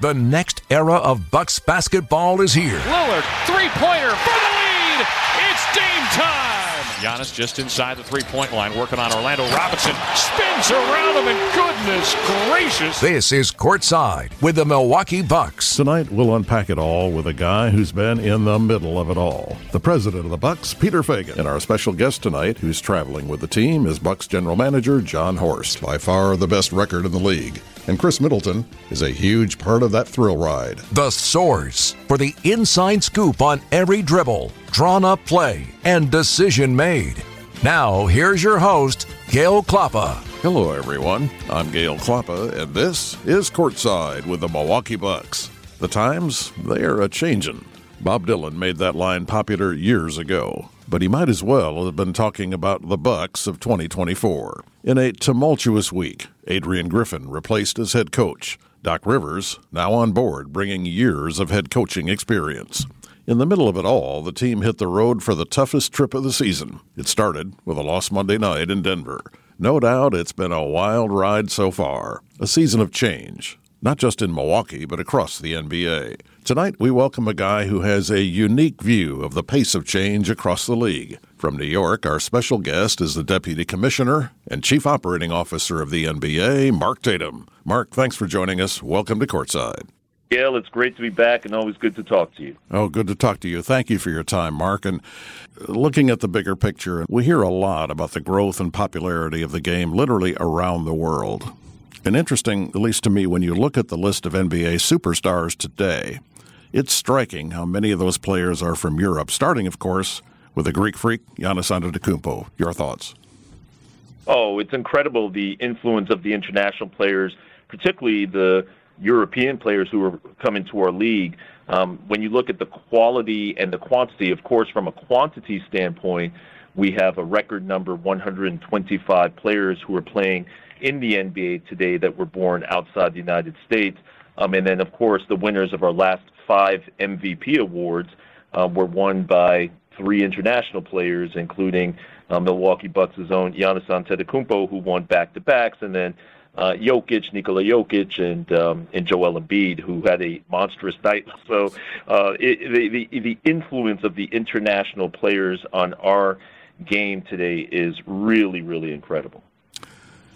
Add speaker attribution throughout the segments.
Speaker 1: The next era of Bucks basketball is here.
Speaker 2: Lillard, three pointer for the lead. It's game time. Giannis just inside the three point line, working on Orlando Robinson. Spins around him, and goodness gracious.
Speaker 1: This is Courtside with the Milwaukee Bucks.
Speaker 3: Tonight, we'll unpack it all with a guy who's been in the middle of it all. The president of the Bucks, Peter Feigin. And our special guest tonight, who's traveling with the team, is Bucks general manager Jon Horst. By far the best record in the league. And Khris Middleton is a huge part of that thrill ride.
Speaker 1: The source for the inside scoop on every dribble, drawn up play, and decision made. Now, here's your host, Gale Klappa.
Speaker 3: Hello, everyone. I'm Gale Klappa, and this is Courtside with the Milwaukee Bucks. The times, they are a changin'. Bob Dylan made that line popular years ago but he might as well have been talking about the Bucks of 2024. In a tumultuous week, Adrian Griffin replaced as head coach. Doc Rivers, now on board, bringing years of head coaching experience. In the middle of it all, the team hit the road for the toughest trip of the season. It started with a loss Monday night in Denver. No doubt it's been a wild ride so far, a season of change, not just in Milwaukee, but across the NBA. Tonight, we welcome a guy who has a unique view of the pace of change across the league. From New York, our special guest is the Deputy Commissioner and Chief Operating Officer of the NBA, Mark Tatum. Mark, thanks for joining us. Welcome to Courtside.
Speaker 4: Gale, it's great to be back and always good to talk to you.
Speaker 3: Oh, good to talk to you. Thank you for your time, Mark. And looking at the bigger picture, we hear a lot about the growth and popularity of the game literally around the world. And interesting, at least to me, when you look at the list of NBA superstars today, it's striking how many of those players are from Europe, starting, of course, with the Greek freak, Giannis Antetokounmpo. Your thoughts?
Speaker 4: Oh, it's incredible the influence of the international players, particularly the European players who are coming to our league. Um, when you look at the quality and the quantity, of course, from a quantity standpoint, we have a record number 125 players who are playing in the NBA today that were born outside the United States. Um, and then, of course, the winners of our last five MVP awards uh, were won by three international players, including uh, Milwaukee Bucks' own Giannis Antetokounmpo, who won back-to-backs, and then uh, Jokic, Nikola Jokic, and um, and Joel Embiid, who had a monstrous night. So uh, it, the, the the influence of the international players on our game today is really really incredible.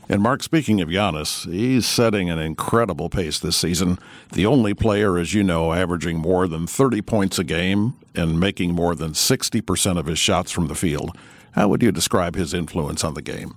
Speaker 3: And Mark, speaking of Giannis, he's setting an incredible pace this season. The only player, as you know, averaging more than 30 points a game and making more than 60% of his shots from the field. How would you describe his influence on the game?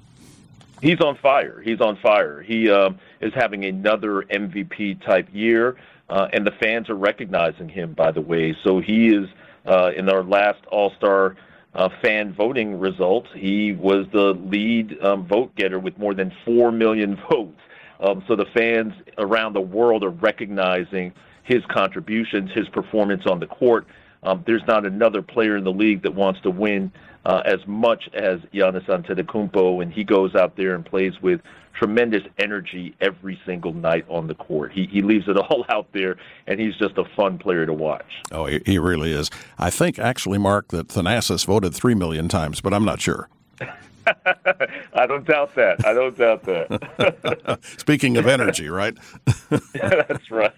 Speaker 4: He's on fire. He's on fire. He uh, is having another MVP type year, uh, and the fans are recognizing him, by the way. So he is uh, in our last All Star uh, fan voting results, he was the lead um, vote getter with more than 4 million votes. Um, so the fans around the world are recognizing his contributions, his performance on the court. Um, there's not another player in the league that wants to win uh, as much as Giannis Antetokounmpo, and he goes out there and plays with tremendous energy every single night on the court. He he leaves it all out there, and he's just a fun player to watch.
Speaker 3: Oh, he, he really is. I think actually, Mark, that Thanasis voted three million times, but I'm not sure.
Speaker 4: I don't doubt that. I don't doubt that.
Speaker 3: Speaking of energy, right?
Speaker 4: That's right.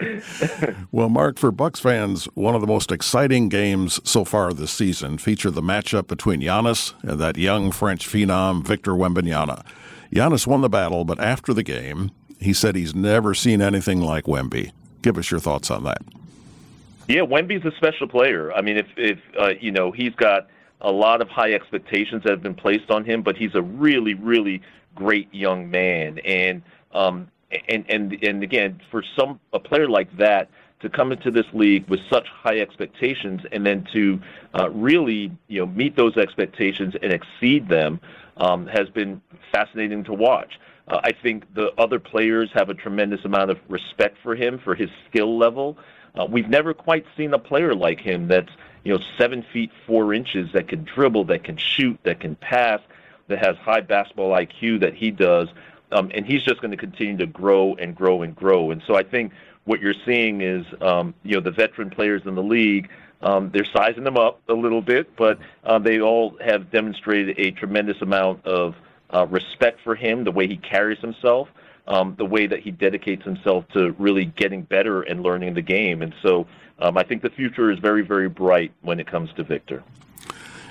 Speaker 3: well, Mark, for Bucks fans, one of the most exciting games so far this season featured the matchup between Giannis and that young French phenom Victor Wembanyama. Giannis won the battle, but after the game, he said he's never seen anything like Wemby. Give us your thoughts on that.
Speaker 4: Yeah, Wemby's a special player. I mean, if if uh, you know, he's got a lot of high expectations that have been placed on him, but he's a really, really great young man. And um, and and and again, for some a player like that to come into this league with such high expectations and then to uh, really you know meet those expectations and exceed them um, has been fascinating to watch. Uh, I think the other players have a tremendous amount of respect for him for his skill level. Uh, we've never quite seen a player like him that's you know, seven feet four inches that can dribble, that can shoot, that can pass, that has high basketball IQ that he does. Um, and he's just going to continue to grow and grow and grow. And so I think what you're seeing is, um, you know, the veteran players in the league, um, they're sizing them up a little bit, but uh, they all have demonstrated a tremendous amount of uh, respect for him, the way he carries himself. um, the way that he dedicates himself to really getting better and learning the game. And so um, I think the future is very, very bright when it comes to Victor.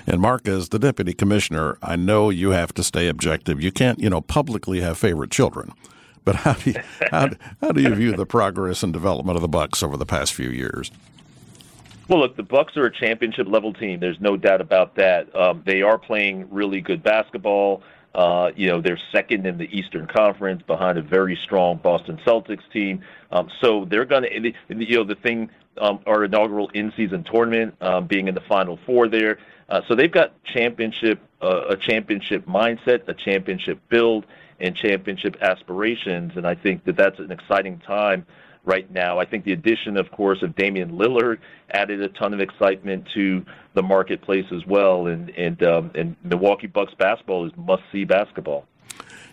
Speaker 3: And Mark, as the deputy commissioner, I know you have to stay objective. You can't, you know, publicly have favorite children. But how do you, how, how do you view the progress and development of the Bucks over the past few years?
Speaker 4: Well, look, the Bucks are a championship level team. There's no doubt about that. Um, they are playing really good basketball. Uh, you know, they're second in the Eastern Conference behind a very strong Boston Celtics team. Um, so they're going to, you know, the thing, um, our inaugural in-season tournament, um, being in the Final Four there. Uh, so they've got championship, uh, a championship mindset, a championship build, and championship aspirations. And I think that that's an exciting time right now. I think the addition, of course, of Damian Lillard added a ton of excitement to the marketplace as well. And and um, and Milwaukee Bucks basketball is must see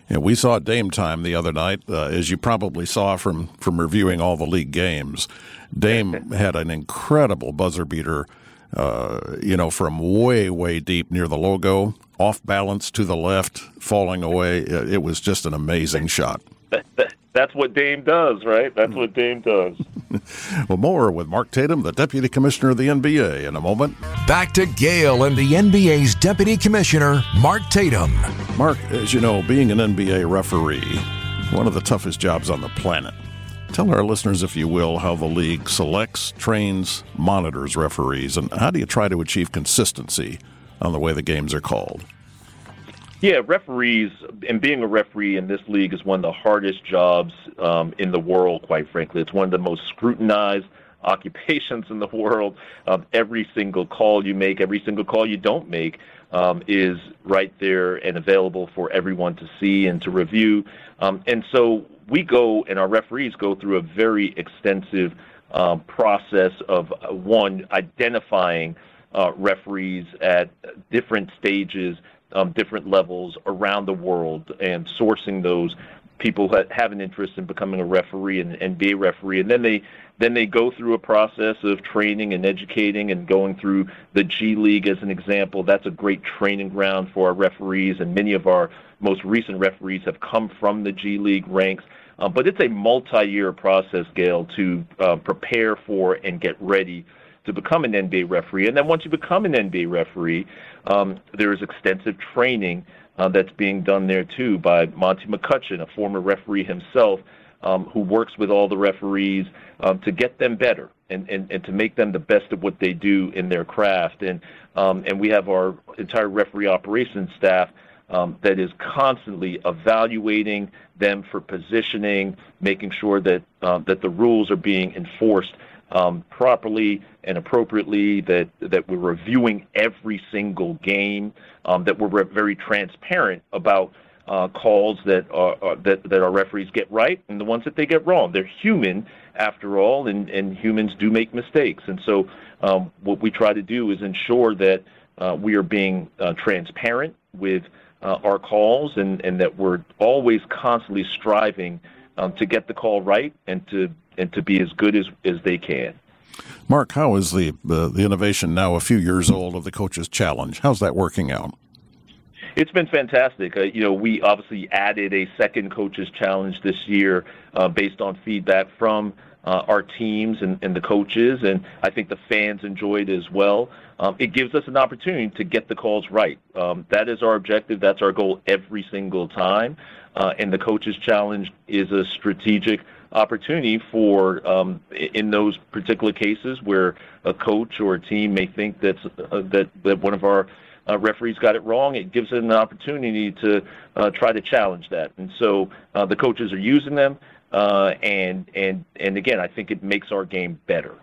Speaker 3: Yeah, we saw Dame time the other night, uh, as you probably saw from from reviewing all the league games. Dame had an incredible buzzer beater. Uh, you know, from way, way deep near the logo, off balance to the left, falling away. It was just an amazing shot
Speaker 4: that's what Dame does, right? That's what Dame does.
Speaker 3: well, more with Mark Tatum, the Deputy Commissioner of the NBA, in a moment.
Speaker 1: Back to Gale and the NBA's Deputy Commissioner, Mark Tatum.
Speaker 3: Mark, as you know, being an NBA referee, one of the toughest jobs on the planet. Tell our listeners, if you will, how the league selects, trains, monitors referees, and how do you try to achieve consistency on the way the games are called?
Speaker 4: Yeah, referees and being a referee in this league is one of the hardest jobs um, in the world. Quite frankly, it's one of the most scrutinized occupations in the world. Um, every single call you make, every single call you don't make, um, is right there and available for everyone to see and to review. Um, and so we go, and our referees go through a very extensive um, process of uh, one identifying uh, referees at different stages um, different levels around the world and sourcing those people that have an interest in becoming a referee and, and be a referee. And then they then they go through a process of training and educating and going through the G League as an example. That's a great training ground for our referees, and many of our most recent referees have come from the G League ranks. Uh, but it's a multi-year process, Gale, to uh, prepare for and get ready to become an NBA referee. And then once you become an NBA referee, um, there is extensive training uh, that's being done there too by Monty McCutchen, a former referee himself, um, who works with all the referees um, to get them better and, and, and to make them the best of what they do in their craft. And um, and we have our entire referee operations staff um, that is constantly evaluating them for positioning, making sure that uh, that the rules are being enforced um, properly and appropriately, that that we're reviewing every single game, um, that we're very transparent about uh, calls that are, that that our referees get right and the ones that they get wrong. They're human after all, and, and humans do make mistakes. And so, um, what we try to do is ensure that uh, we are being uh, transparent with uh, our calls, and, and that we're always constantly striving um, to get the call right and to and to be as good as, as they can.
Speaker 3: Mark, how is the, the, the innovation now a few years old of the Coaches Challenge? How's that working out?
Speaker 4: It's been fantastic. Uh, you know, we obviously added a second Coaches Challenge this year uh, based on feedback from uh, our teams and, and, the coaches, and I think the fans enjoyed as well. Um, it gives us an opportunity to get the calls right. Um, that is our objective. That's our goal every single time. Uh, and the Coaches Challenge is a strategic opportunity for um, in those particular cases where a coach or a team may think that's uh, that that one of our uh, referees got it wrong. It gives them an opportunity to uh, try to challenge that, and so uh, the coaches are using them. Uh, and and and again, I think it makes our game better.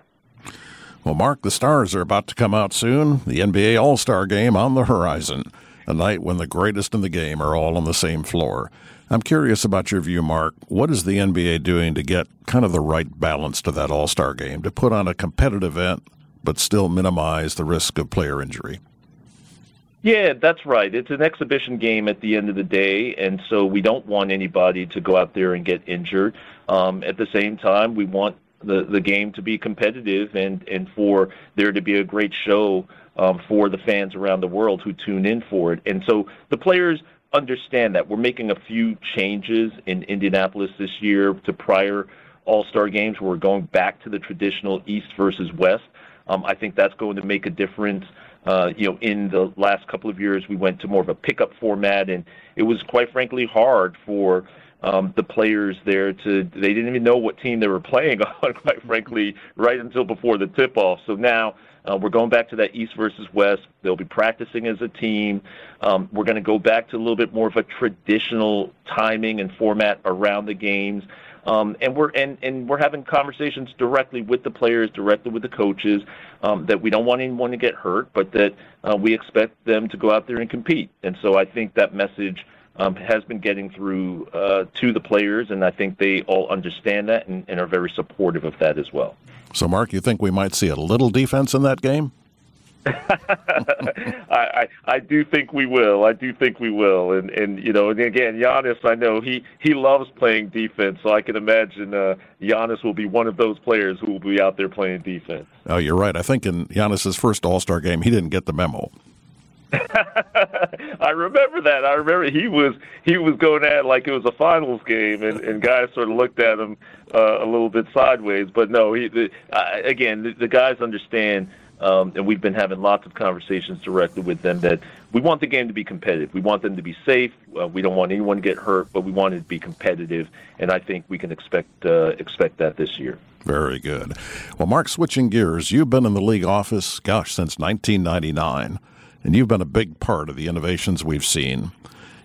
Speaker 3: Well, Mark, the stars are about to come out soon. The NBA All Star Game on the horizon, a night when the greatest in the game are all on the same floor. I'm curious about your view, Mark. What is the NBA doing to get kind of the right balance to that All Star game, to put on a competitive event, but still minimize the risk of player injury?
Speaker 4: Yeah, that's right. It's an exhibition game at the end of the day, and so we don't want anybody to go out there and get injured. Um, at the same time, we want the, the game to be competitive and, and for there to be a great show um, for the fans around the world who tune in for it. And so the players understand that we're making a few changes in Indianapolis this year to prior All-Star games. We're going back to the traditional East versus West. Um, I think that's going to make a difference. Uh, you know, in the last couple of years, we went to more of a pickup format, and it was quite frankly hard for um, the players there to they didn't even know what team they were playing on, quite frankly, right until before the tip off. So now uh, we're going back to that East versus West. They'll be practicing as a team. Um, we're going to go back to a little bit more of a traditional timing and format around the games. Um, and we're and, and we're having conversations directly with the players, directly with the coaches, um, that we don't want anyone to get hurt, but that uh, we expect them to go out there and compete. And so I think that message um, has been getting through uh, to the players, and I think they all understand that and, and are very supportive of that as well.
Speaker 3: So, Mark, you think we might see a little defense in that game?
Speaker 4: I, I I do think we will. I do think we will. And and you know, and again, Giannis, I know he he loves playing defense, so I can imagine uh, Giannis will be one of those players who will be out there playing defense.
Speaker 3: Oh, you're right. I think in Giannis's first All Star game, he didn't get the memo.
Speaker 4: I remember that. I remember he was he was going at it like it was a finals game, and, and guys sort of looked at him uh, a little bit sideways. But no, he the, again the, the guys understand, um, and we've been having lots of conversations directly with them that we want the game to be competitive. We want them to be safe. Uh, we don't want anyone to get hurt, but we want it to be competitive, and I think we can expect uh, expect that this year.
Speaker 3: Very good. Well, Mark, switching gears, you've been in the league office, gosh, since 1999 and you've been a big part of the innovations we've seen.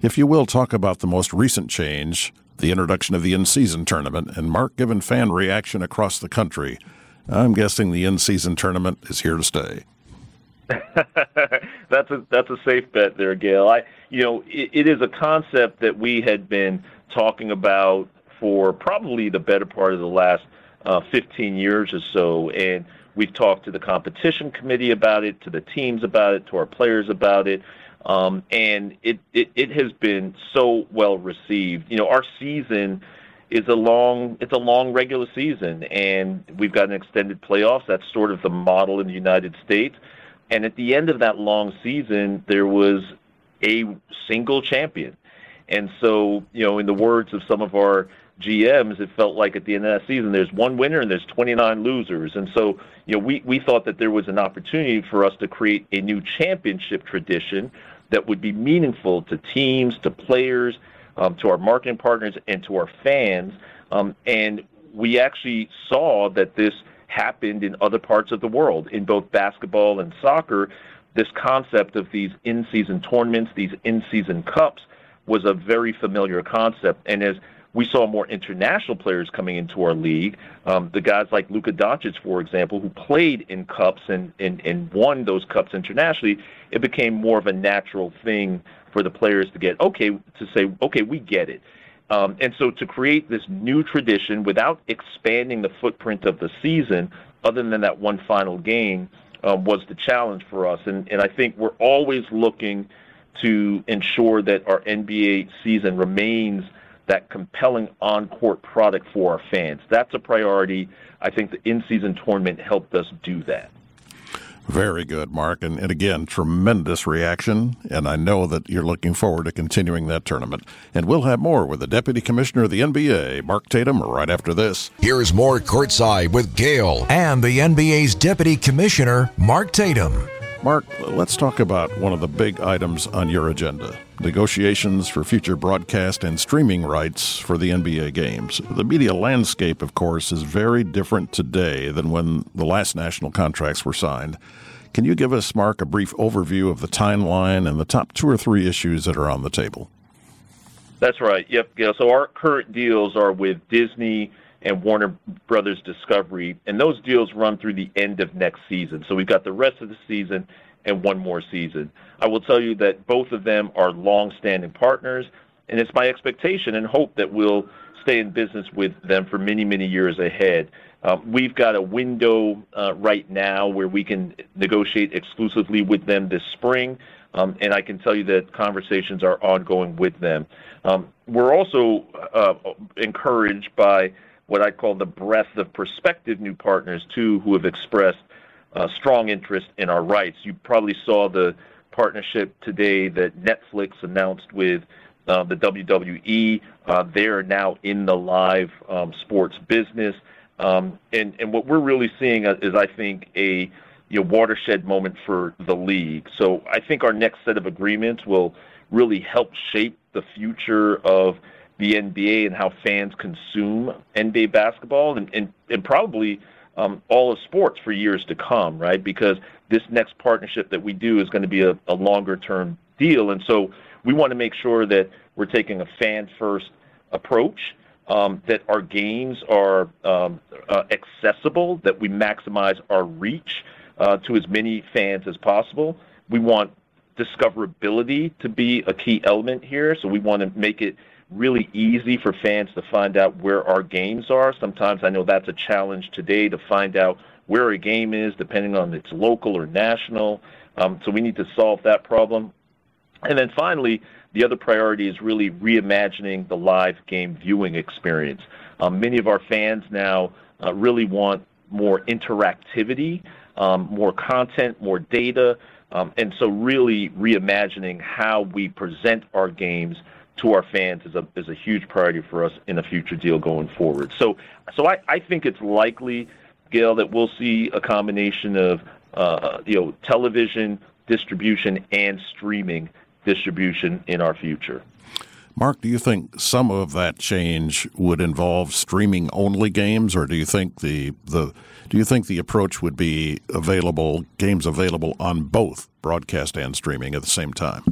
Speaker 3: If you will, talk about the most recent change, the introduction of the in season tournament, and Mark given fan reaction across the country. I'm guessing the in season tournament is here to stay.
Speaker 4: that's a that's a safe bet there, Gale. I you know it, it is a concept that we had been talking about for probably the better part of the last uh, 15 years or so, and We've talked to the competition committee about it, to the teams about it, to our players about it. Um, and it, it, it has been so well received. You know, our season is a long it's a long regular season and we've got an extended playoffs. That's sort of the model in the United States. And at the end of that long season there was a single champion. And so, you know, in the words of some of our GMs, it felt like at the end of that season, there's one winner and there's 29 losers. And so, you know, we, we thought that there was an opportunity for us to create a new championship tradition that would be meaningful to teams, to players, um, to our marketing partners, and to our fans. Um, and we actually saw that this happened in other parts of the world, in both basketball and soccer. This concept of these in season tournaments, these in season cups, was a very familiar concept. And as we saw more international players coming into our league. Um, the guys like Luka Doncic, for example, who played in cups and, and, and won those cups internationally, it became more of a natural thing for the players to get, okay, to say, okay, we get it. Um, and so to create this new tradition without expanding the footprint of the season, other than that one final game, um, was the challenge for us. And, and I think we're always looking to ensure that our NBA season remains – that compelling on-court product for our fans. That's a priority. I think the in-season tournament helped us do that.
Speaker 3: Very good, Mark. And, and, again, tremendous reaction. And I know that you're looking forward to continuing that tournament. And we'll have more with the Deputy Commissioner of the NBA, Mark Tatum, right after this.
Speaker 1: Here's more courtside with Gale and the NBA's Deputy Commissioner, Mark Tatum.
Speaker 3: Mark, let's talk about one of the big items on your agenda negotiations for future broadcast and streaming rights for the NBA games. The media landscape, of course, is very different today than when the last national contracts were signed. Can you give us, Mark, a brief overview of the timeline and the top two or three issues that are on the table?
Speaker 4: That's right. Yep. Yeah. So our current deals are with Disney and Warner Brothers Discovery, and those deals run through the end of next season. So we've got the rest of the season and one more season. I will tell you that both of them are long-standing partners, and it's my expectation and hope that we'll stay in business with them for many, many years ahead. Um, we've got a window uh, right now where we can negotiate exclusively with them this spring, um, and I can tell you that conversations are ongoing with them. Um, we're also uh, encouraged by what I call the breadth of prospective new partners too, who have expressed uh, strong interest in our rights. You probably saw the partnership today that Netflix announced with uh, the WWE. Uh, they are now in the live um, sports business. Um, and, and what we're really seeing is, I think, a you know, watershed moment for the league. So I think our next set of agreements will really help shape the future of the NBA and how fans consume NBA basketball and, and, and probably um, all of sports for years to come, right? Because this next partnership that we do is going to be a, a longer term deal. And so we want to make sure that we're taking a fan first approach. Um, that our games are um, uh, accessible, that we maximize our reach uh, to as many fans as possible. We want discoverability to be a key element here, so we want to make it really easy for fans to find out where our games are. Sometimes I know that's a challenge today to find out where a game is, depending on it's local or national. Um, so we need to solve that problem. And then finally, the other priority is really reimagining the live game viewing experience. Um, many of our fans now uh, really want more interactivity, um, more content, more data, um, and so really reimagining how we present our games to our fans is a is a huge priority for us in a future deal going forward. So so I, I think it's likely, Gale, that we'll see a combination of uh, you know television distribution and streaming distribution in our future.
Speaker 3: Mark, do you think some of that change would involve streaming only games, or do you think the the do you think the approach would be available games available on both broadcast and streaming at the same time?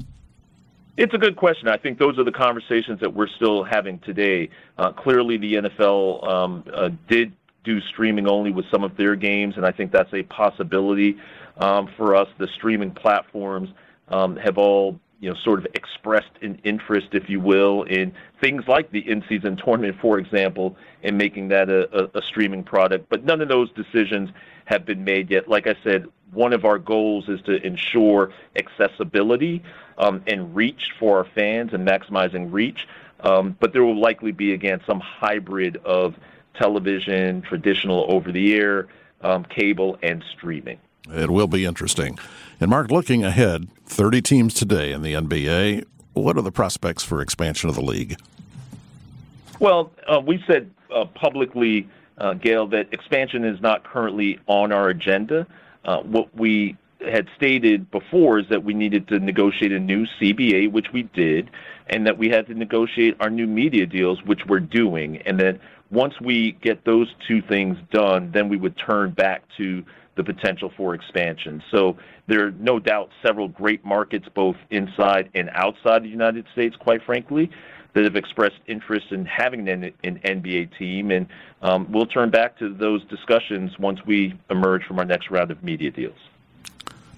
Speaker 4: It's a good question. I think those are the conversations that we're still having today. Uh, clearly, the NFL um, uh, did do streaming only with some of their games, and I think that's a possibility um, for us. The streaming platforms um, have all you know, sort of expressed an interest, if you will, in things like the in-season tournament, for example, and making that a, a, a, streaming product. But none of those decisions have been made yet. Like I said, one of our goals is to ensure accessibility um, and reach for our fans and maximizing reach. Um, but there will likely be, again, some hybrid of television, traditional over-the-air, um, cable, and streaming.
Speaker 3: It will be interesting. And Mark, looking ahead, 30 teams today in the NBA. What are the prospects for expansion of the league?
Speaker 4: Well, uh, we said uh, publicly, uh, Gale, that expansion is not currently on our agenda. Uh, what we had stated before is that we needed to negotiate a new CBA, which we did, and that we had to negotiate our new media deals, which we're doing, and that once we get those two things done, then we would turn back to the potential for expansion. So there are no doubt several great markets, both inside and outside the United States, quite frankly, that have expressed interest in having an, an NBA team. And um, we'll turn back to those discussions once we emerge from our next round of media deals.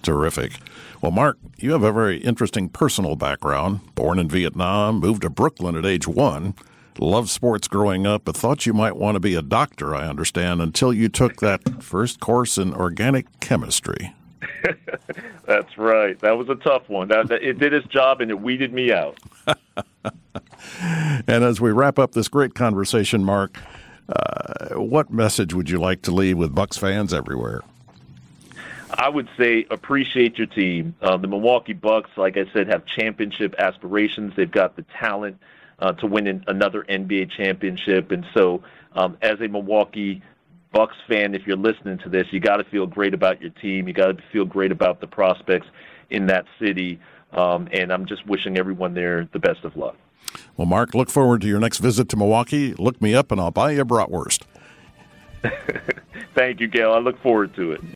Speaker 3: Terrific. Well, Mark, you have a very interesting personal background. Born in Vietnam, moved to Brooklyn at age one loved sports growing up, but thought you might want to be a doctor, I understand, until you took that first course in organic chemistry.
Speaker 4: That's right. That was a tough one. That, that, it did its job and it weeded me out.
Speaker 3: and as we wrap up this great conversation, Mark, uh, what message would you like to leave with Bucks fans everywhere?
Speaker 4: I would say appreciate your team. Uh, the Milwaukee Bucks, like I said, have championship aspirations. They've got the talent to win an, another NBA championship. And so, um, as a Milwaukee Bucks fan, if you're listening to this, you got to feel great about your team. You got to feel great about the prospects in that city. Um, and I'm just wishing everyone there the best of luck.
Speaker 3: Well, Mark, look forward to your next visit to Milwaukee. Look me up, and I'll buy you a bratwurst.
Speaker 4: Thank you, Gale. I look forward to it.